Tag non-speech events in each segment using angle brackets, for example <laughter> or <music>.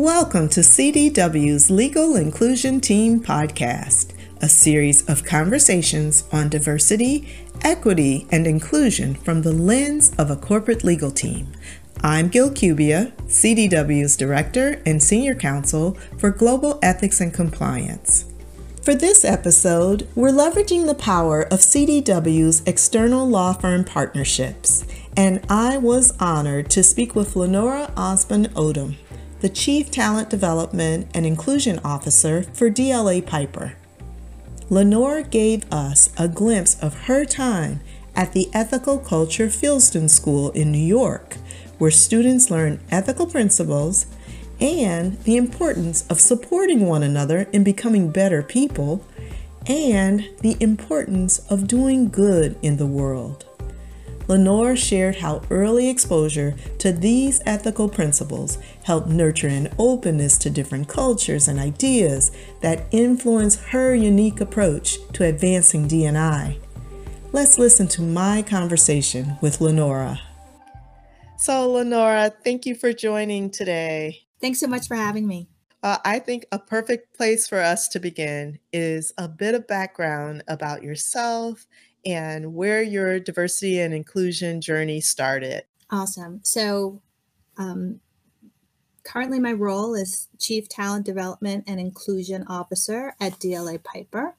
Welcome to CDW's Legal Inclusion Team Podcast, a series of conversations on diversity, equity, and inclusion from the lens of a corporate legal team. I'm Gil Cubia, CDW's Director and Senior Counsel for Global Ethics and Compliance. For this episode, we're leveraging the power of CDW's external law firm partnerships, and I was honored to speak with Lenora Ausbon-Odom, the Chief Talent Development and Inclusion Officer for DLA Piper. Lenore gave us a glimpse of her time at the Ethical Culture Fieldston School in New York where students learn ethical principles and the importance of supporting one another in becoming better people, and the importance of doing good in the world. Lenore shared how early exposure to these ethical principles helped nurture an openness to different cultures and ideas that influence her unique approach to advancing D&I. Let's listen to my conversation with Lenora. So, Lenora, thank you for joining today. Thanks so much for having me. Uh, I think a perfect place for us to begin is a bit of background about yourself and where your diversity and inclusion journey started. Awesome. So, um, currently, my role is Chief Talent Development and Inclusion Officer at DLA Piper.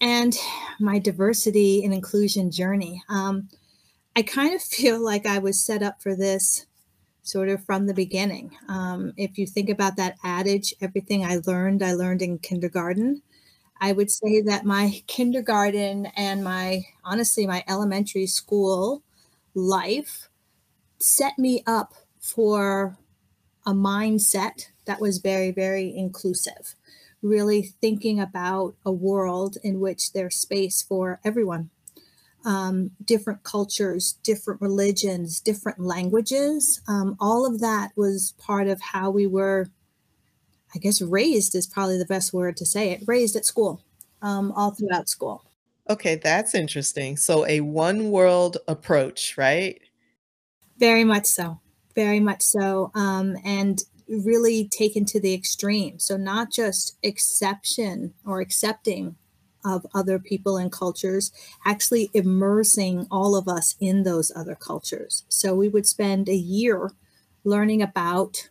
And my diversity and inclusion journey. Um, I kind of <laughs> feel like I was set up for this sort of from the beginning. Um, if you think about that adage, everything I learned, I learned in kindergarten. I would say that my kindergarten and my, honestly, my elementary school life set me up for a mindset that was very, very inclusive, really thinking about a world in which there's space for everyone um, different cultures, different religions, different languages. Um, all of that was part of how we were, I guess, raised is probably the best word to say it, raised at school, um, all throughout school. Okay, that's interesting. So, a one world approach, right? Very much so. Very much so. Um, and really taken to the extreme. So, not just exception or accepting of other people and cultures, actually immersing all of us in those other cultures. So we would spend a year learning about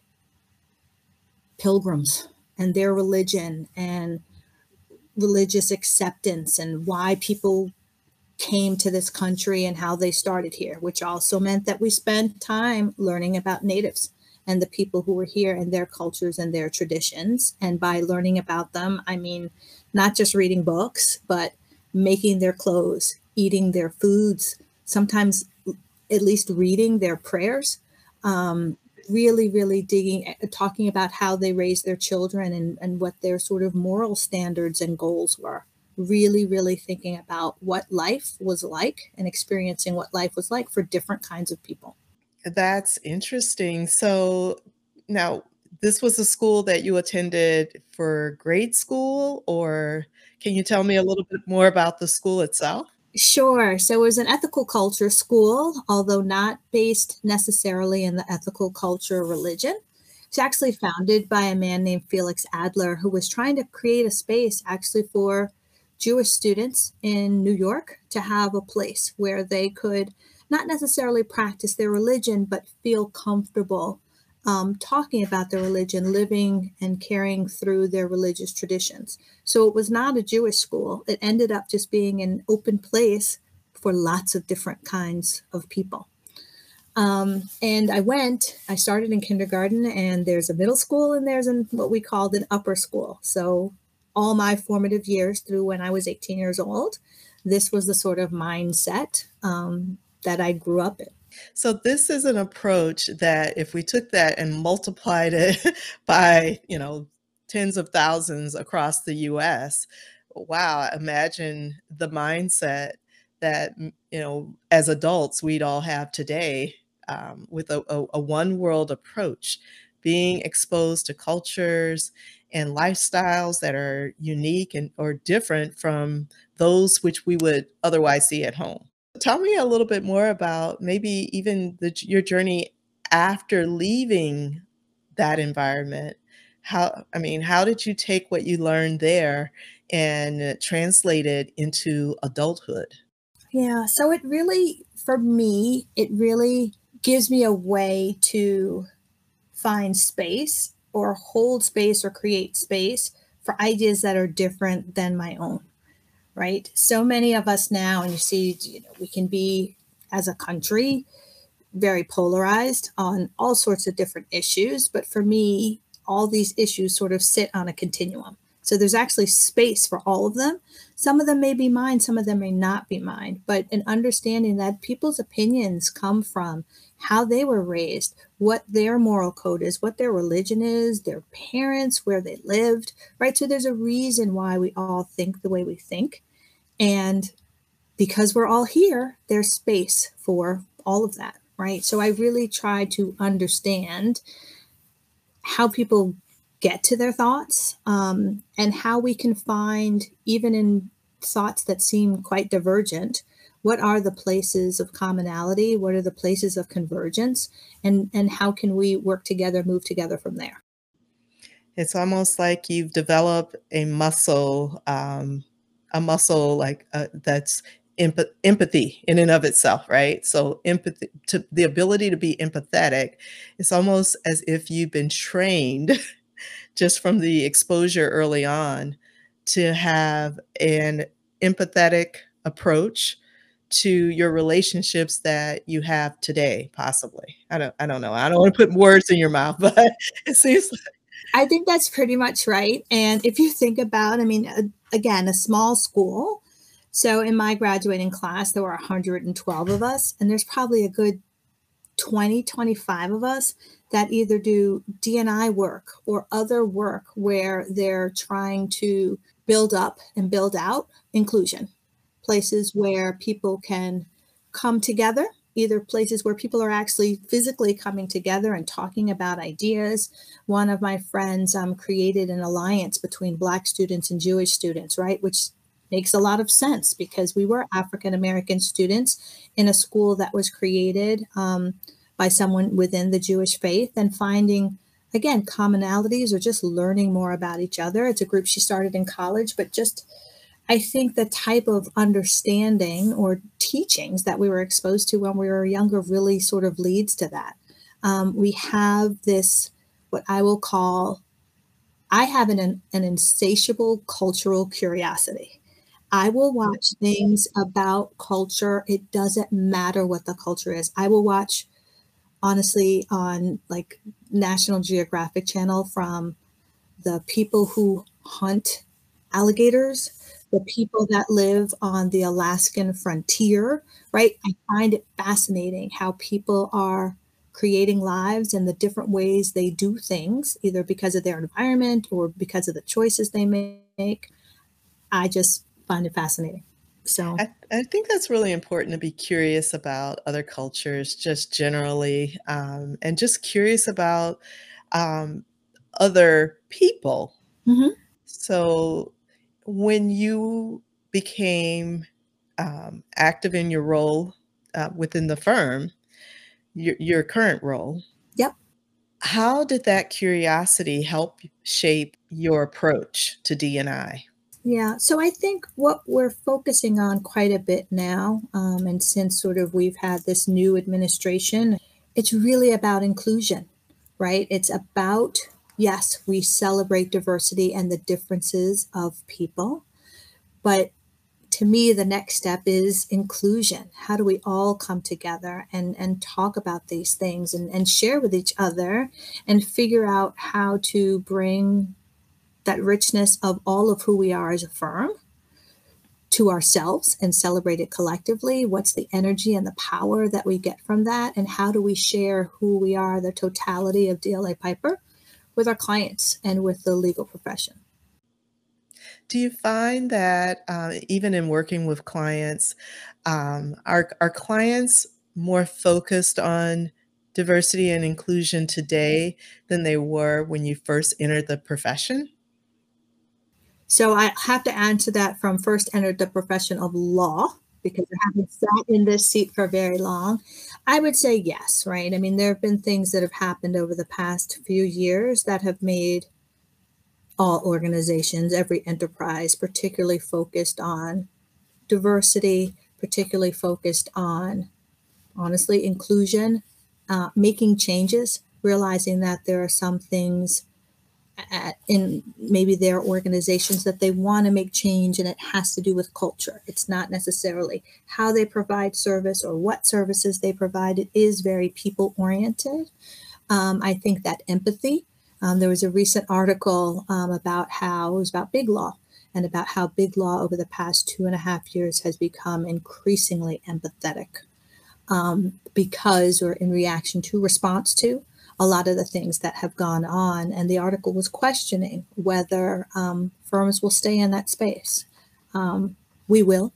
pilgrims and their religion and religious acceptance and why people came to this country and how they started here, which also meant that we spent time learning about natives and the people who were here and their cultures and their traditions. And by learning about them, I mean not just reading books, but making their clothes, eating their foods, sometimes at least reading their prayers. Um, really, really digging, uh, talking about how they raised their children and, and what their sort of moral standards and goals were. Really, really thinking about what life was like and experiencing what life was like for different kinds of people. That's interesting. So now, this was a school that you attended for grade school, or can you tell me a little bit more about the school itself? Sure. So it was an ethical culture school, although not based necessarily in the ethical culture religion. It's actually founded by a man named Felix Adler, who was trying to create a space actually for Jewish students in New York to have a place where they could not necessarily practice their religion, but feel comfortable um, talking about their religion, living and carrying through their religious traditions. So it was not a Jewish school. It ended up just being an open place for lots of different kinds of people. Um, and I went, I started in kindergarten, and there's a middle school, and there's an, what we called an upper school. So all my formative years through when I was 18 years old, this was the sort of mindset um, that I grew up in. So this is an approach that if we took that and multiplied it <laughs> by, you know, tens of thousands across the US, wow, imagine the mindset that, you know, as adults we'd all have today um, with a, a, a one world approach, being exposed to cultures and lifestyles that are unique and or different from those which we would otherwise see at home. Tell me a little bit more about maybe even the, your journey after leaving that environment, how I mean, how did you take what you learned there and translate it into adulthood? Yeah, so it really for me, it really gives me a way to find space or hold space or create space for ideas that are different than my own. Right? So many of us now and you see, you know, we can be as a country very polarized on all sorts of different issues, but for me, all these issues sort of sit on a continuum. So there's actually space for all of them. Some of them may be mine, some of them may not be mine, but an understanding that people's opinions come from how they were raised, what their moral code is, what their religion is, their parents, where they lived, right? So there's a reason why we all think the way we think. And because we're all here, there's space for all of that, right? So I really try to understand how people get to their thoughts um, and how we can find, even in thoughts that seem quite divergent, what are the places of commonality? What are the places of convergence? And, and how can we work together, move together from there? It's almost like you've developed a muscle, um, a muscle like uh, that's empathy in and of itself, right? So empathy to the ability to be empathetic, it's almost as if you've been trained <laughs> just from the exposure early on to have an empathetic approach to your relationships that you have today possibly i don't i don't know i don't want to put words in your mouth <laughs> but it seems like i think that's pretty much right. And if you think about i mean uh, again a small school. So in my graduating class there were 112 of us and there's probably a good 20 25 of us that either do D&I work or other work where they're trying to build up and build out inclusion, places where people can come together, either places where people are actually physically coming together and talking about ideas. One of my friends um, created an alliance between Black students and Jewish students, right? Which makes a lot of sense because we were African American students in a school that was created. Um, by someone within the Jewish faith and finding, again, commonalities or just learning more about each other. It's a group she started in college, but just I think the type of understanding or teachings that we were exposed to when we were younger really sort of leads to that. Um, we have this, what I will call, I have an, an insatiable cultural curiosity. I will watch things about culture. It doesn't matter what the culture is. I will watch honestly on like National Geographic Channel from the people who hunt alligators, the people that live on the Alaskan frontier, right? I find it fascinating how people are creating lives and the different ways they do things, either because of their environment or because of the choices they make. I just find it fascinating. So I, I think that's really important to be curious about other cultures, just generally, um, and just curious about um, other people. Mm-hmm. So when you became um, active in your role uh, within the firm, your, your current role, yep. How did that curiosity help shape your approach to D&I? Yeah, so I think what we're focusing on quite a bit now, um, and since sort of we've had this new administration, it's really about inclusion, right? It's about, yes, we celebrate diversity and the differences of people, but to me, the next step is inclusion. How do we all come together and, and talk about these things and, and share with each other and figure out how to bring that richness of all of who we are as a firm to ourselves and celebrate it collectively. What's the energy and the power that we get from that? And how do we share who we are, the totality of DLA Piper, with our clients and with the legal profession? Do you find that uh, even in working with clients, um, are, are clients more focused on diversity and inclusion today than they were when you first entered the profession? So I have to answer that from first entered the profession of law because I haven't sat in this seat for very long. I would say yes, right? I mean, there have been things that have happened over the past few years that have made all organizations, every enterprise, particularly focused on diversity, particularly focused on, honestly, inclusion, uh, making changes, realizing that there are some things at, in maybe their organizations that they want to make change and it has to do with culture. It's not necessarily how they provide service or what services they provide. It is very people oriented. Um, I think that empathy. Um, there was a recent article um, about how it was about Big Law and about how Big Law over the past two and a half years has become increasingly empathetic um, because or in reaction to response to a lot of the things that have gone on. And the article was questioning whether um, firms will stay in that space. Um, we will.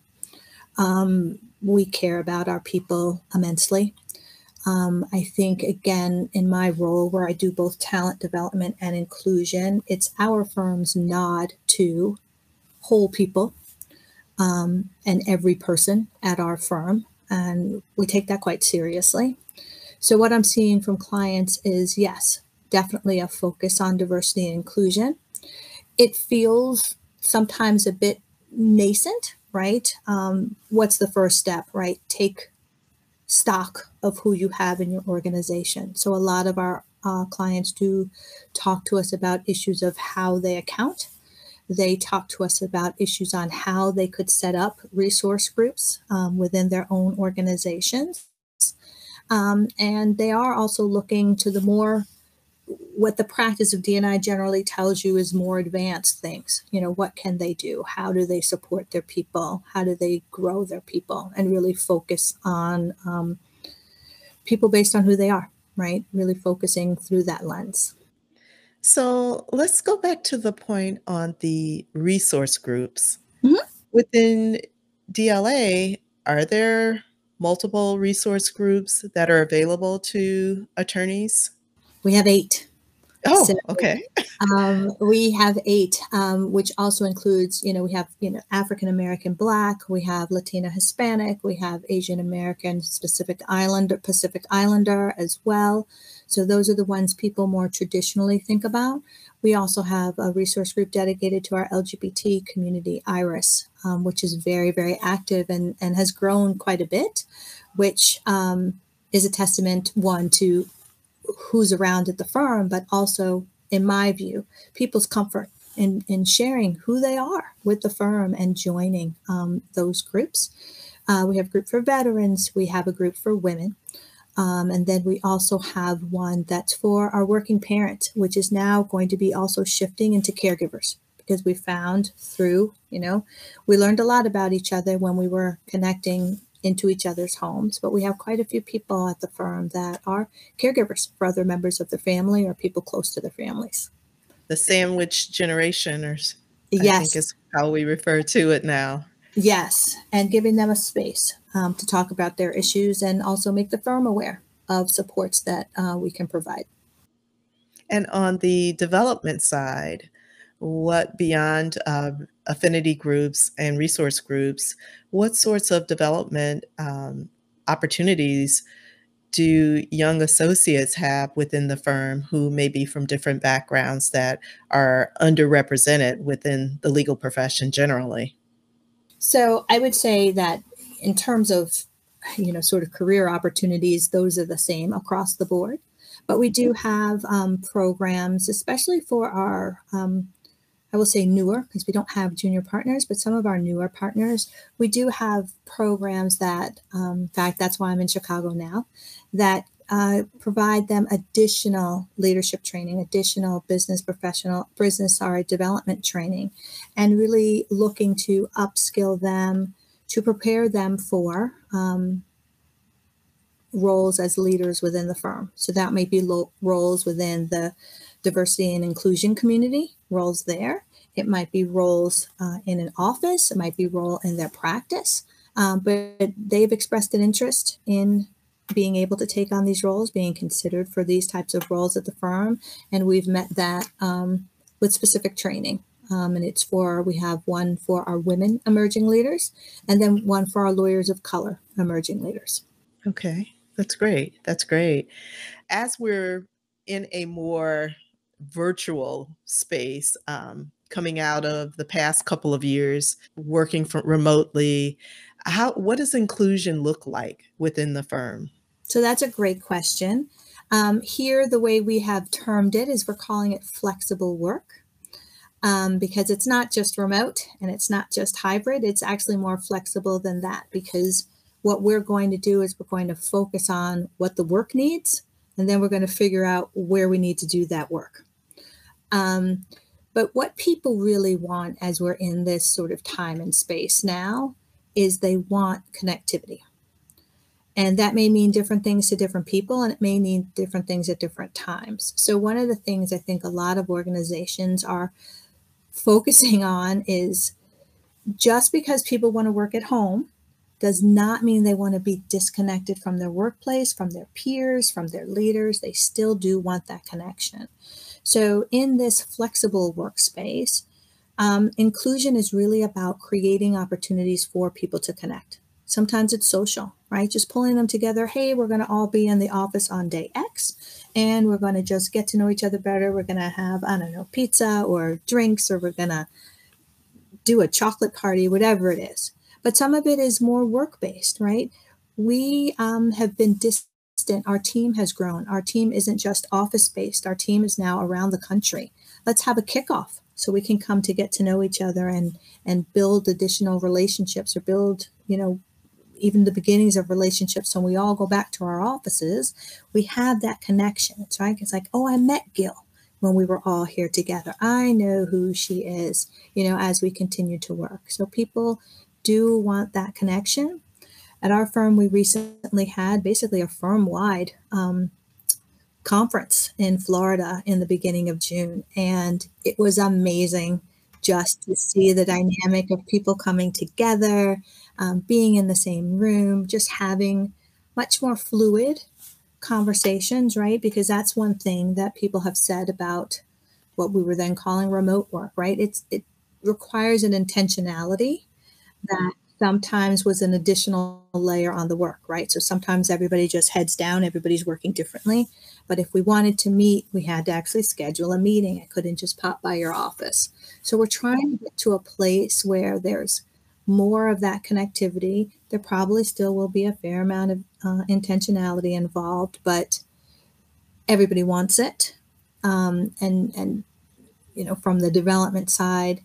Um, we care about our people immensely. Um, I think, again, in my role where I do both talent development and inclusion, it's our firm's nod to whole people um, and every person at our firm. And we take that quite seriously. So, what I'm seeing from clients is yes, definitely a focus on diversity and inclusion. It feels sometimes a bit nascent, right? Um, what's the first step, right? Take stock of who you have in your organization. So, a lot of our uh, clients do talk to us about issues of how they account. They talk to us about issues on how they could set up resource groups um, within their own organizations. Um, and they are also looking to the more what the practice of DNI generally tells you is more advanced things. You know, what can they do? How do they support their people? How do they grow their people? And really focus on um, people based on who they are, right? Really focusing through that lens. So let's go back to the point on the resource groups. Mm-hmm. Within DLA, are there multiple resource groups that are available to attorneys? We have eight. Oh, so, okay. um, we have eight, um, which also includes, you know, we have, you know, African American Black, we have Latina Hispanic, we have Asian American Pacific Islander, Pacific Islander as well. So those are the ones people more traditionally think about. We also have a resource group dedicated to our LGBT community, IRIS, um, which is very, very active and, and has grown quite a bit, which um, is a testament, one, to who's around at the firm, but also, in my view, people's comfort in, in sharing who they are with the firm and joining um, those groups. Uh, we have a group for veterans, we have a group for women. Um, and then we also have one that's for our working parent, which is now going to be also shifting into caregivers because we found through, you know, we learned a lot about each other when we were connecting into each other's homes. But we have quite a few people at the firm that are caregivers for other members of their family or people close to their families. The sandwich generation, or yes. I think is how we refer to it now. Yes, and giving them a space um, to talk about their issues and also make the firm aware of supports that uh, we can provide. And on the development side, what beyond uh, affinity groups and resource groups, what sorts of development um, opportunities do young associates have within the firm who may be from different backgrounds that are underrepresented within the legal profession generally? So I would say that in terms of, you know, sort of career opportunities, those are the same across the board. But we do have um, programs, especially for our, um, I will say newer, because we don't have junior partners, but some of our newer partners, we do have programs that, um, in fact, that's why I'm in Chicago now, that uh, provide them additional leadership training, additional business professional business sorry development training, and really looking to upskill them to prepare them for um, roles as leaders within the firm. So that may be lo- roles within the diversity and inclusion community, roles there. It might be roles uh, in an office. It might be role in their practice. Um, but they've expressed an interest in being able to take on these roles, being considered for these types of roles at the firm. And we've met that um, with specific training. Um, and it's for, we have one for our women emerging leaders, and then one for our lawyers of color emerging leaders. Okay. That's great. That's great. As we're in a more virtual space, um, coming out of the past couple of years working from remotely, how what does inclusion look like within the firm? So that's a great question. Um, here, the way we have termed it is we're calling it flexible work um, because it's not just remote and it's not just hybrid. It's actually more flexible than that because what we're going to do is we're going to focus on what the work needs and then we're going to figure out where we need to do that work. Um, but what people really want as we're in this sort of time and space now is they want connectivity. And that may mean different things to different people, and it may mean different things at different times. So, one of the things I think a lot of organizations are focusing <laughs> on is just because people want to work at home does not mean they want to be disconnected from their workplace, from their peers, from their leaders. They still do want that connection. So, in this flexible workspace, um, inclusion is really about creating opportunities for people to connect. Sometimes it's social, right? Just pulling them together. Hey, we're going to all be in the office on day X and we're going to just get to know each other better. We're going to have, I don't know, pizza or drinks, or we're going to do a chocolate party, whatever it is. But some of it is more work based, right? We um, have been distant. Our team has grown. Our team isn't just office based, our team is now around the country. Let's have a kickoff so we can come to get to know each other and and build additional relationships or build you know even the beginnings of relationships when we all go back to our offices, we have that connection. It's right. It's like, oh, I met Gil when we were all here together. I know who she is, you know, as we continue to work. So people do want that connection. At our firm, we recently had basically a firm wide um, conference in Florida in the beginning of June, and it was amazing just to see the dynamic of people coming together, um, being in the same room, just having much more fluid conversations, right? Because that's one thing that people have said about what we were then calling remote work, right? It's it requires an intentionality that sometimes was an additional layer on the work, right? So sometimes everybody just heads down, everybody's working differently. But if we wanted to meet, we had to actually schedule a meeting. I couldn't just pop by your office. So we're trying to get to a place where there's more of that connectivity. There probably still will be a fair amount of uh, intentionality involved, but everybody wants it. Um, and and you know, from the development side,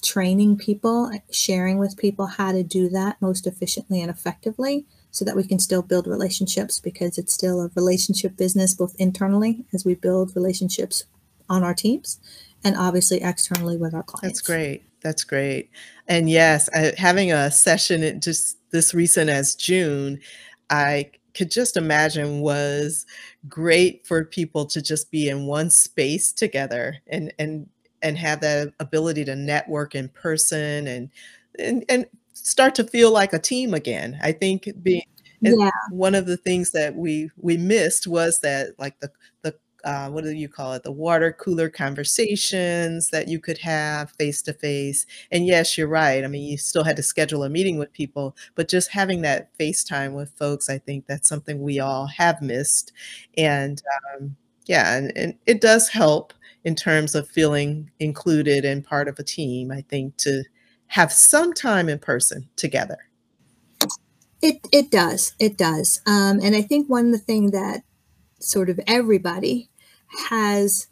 training people, sharing with people how to do that most efficiently and effectively so that we can still build relationships because it's still a relationship business, both internally as we build relationships on our teams and obviously externally with our clients. That's great. That's great. And yes, I, having a session just this recent as June, I could just imagine was great for people to just be in one space together and and and have that ability to network in person and and, and start to feel like a team again. I think being yeah. one of the things that we we missed was that like the the uh, what do you call it the water cooler conversations that you could have face to face and yes you're right i mean you still had to schedule a meeting with people but just having that face time with folks i think that's something we all have missed and um, yeah and, and it does help in terms of feeling included and part of a team, I think, to have some time in person together. It, it does. It does. Um, and I think one of the thing that sort of everybody has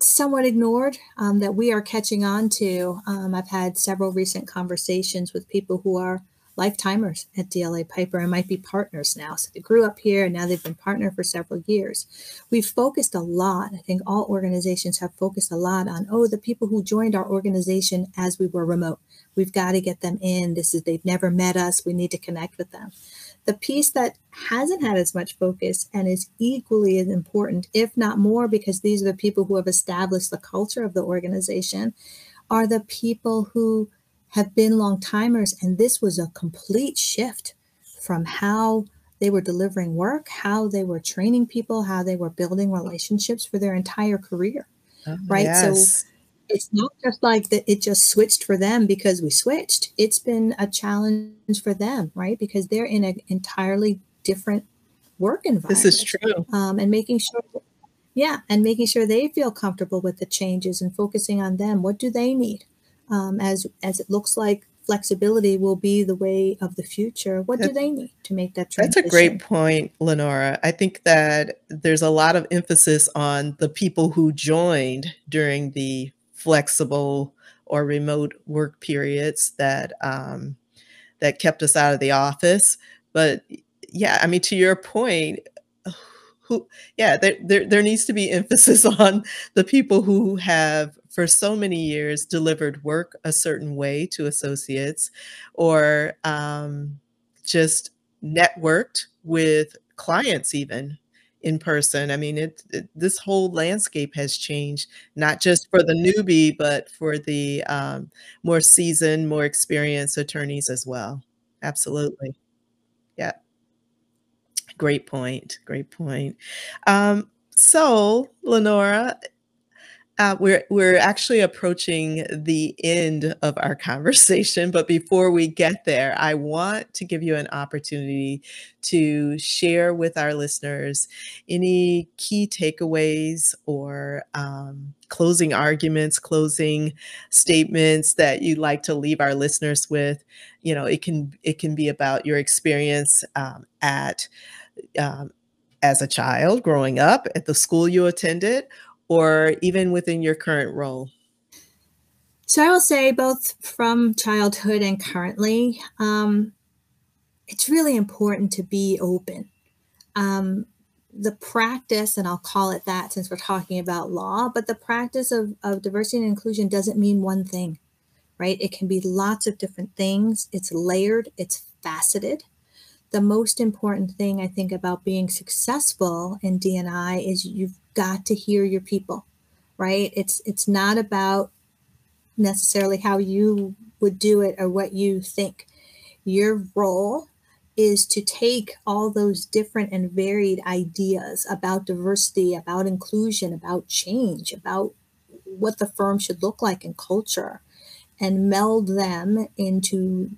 somewhat ignored um, that we are catching on to. Um, I've had several recent conversations with people who are lifetimers at DLA Piper and might be partners now. So they grew up here and now they've been partner for several years. We've focused a lot. I think all organizations have focused a lot on, oh, the people who joined our organization as we were remote. We've got to get them in. This is they've never met us. We need to connect with them. The piece that hasn't had as much focus and is equally as important, if not more, because these are the people who have established the culture of the organization, are the people who have been long timers, and this was a complete shift from how they were delivering work, how they were training people, how they were building relationships for their entire career. Oh, right. Yes. So it's not just like that it just switched for them because we switched. It's been a challenge for them, right? Because they're in an entirely different work environment. This is true. Um, and making sure, yeah, and making sure they feel comfortable with the changes and focusing on them. What do they need? Um, as as it looks like flexibility will be the way of the future. What do they need to make that transition? That's a great point, Lenora. I think that there's a lot of emphasis on the people who joined during the flexible or remote work periods that um, that kept us out of the office. But yeah, I mean, to your point, who yeah, there, there there needs to be emphasis <laughs> on the people who have for so many years delivered work a certain way to associates or um, just networked with clients even in person. I mean, it, it, this whole landscape has changed, not just for the newbie, but for the um, more seasoned, more experienced attorneys as well. Absolutely. Yeah. Great point. Great point. Um, so, Lenora, uh, we're we're actually approaching the end of our <laughs> conversation, but before we get there, I want to give you an opportunity to share with our listeners any key takeaways or um, closing arguments, closing statements that you'd like to leave our listeners with. You know, it can it can be about your experience um, at um, as a child growing up at the school you attended or even within your current role? So I will say both from childhood and currently, um, it's really important to be open. Um, the practice, and I'll call it that since we're talking about law, but the practice of, of diversity and inclusion doesn't mean one thing, right? It can be lots of different things. It's layered, it's faceted. The most important thing I think about being successful in DNI is you've got to hear your people, right? It's it's not about necessarily how you would do it or what you think. Your role is to take all those different and varied ideas about diversity, about inclusion, about change, about what the firm should look like in culture, and meld them into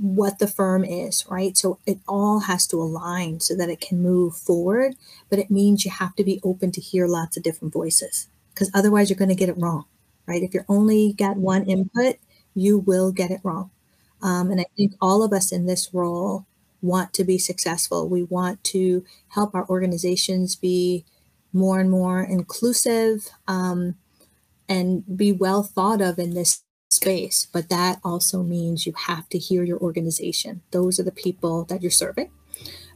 what the firm is, right? So it all has to align so that it can move forward. But it means you have to be open to hear lots of different voices because otherwise you're going to get it wrong, right? If you're only got one input, you will get it wrong. Um, and I think all of us in this role want to be successful. We want to help our organizations be more and more inclusive um, and be well thought of in this space, but that also means you have to hear your organization. Those are the people that you're serving.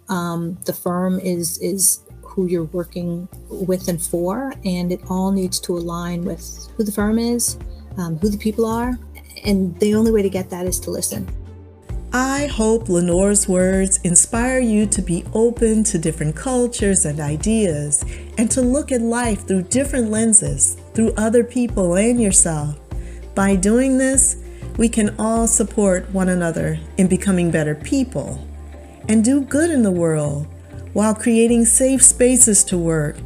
Um, the firm is is who you're working with and for, and it all needs to align with who the firm is, um, who the people are, and the only way to get that is to listen. I hope Lenore's words inspire you to be open to different cultures and ideas and to look at life through different lenses, through other people and yourself. By doing this, we can all support one another in becoming better people and do good in the world while creating safe spaces to work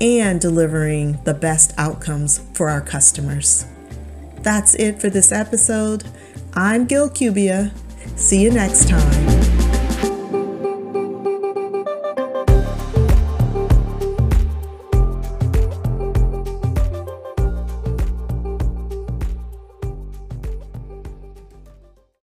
and delivering the best outcomes for our customers. That's it for this episode. I'm Gil Cubia. See you next time.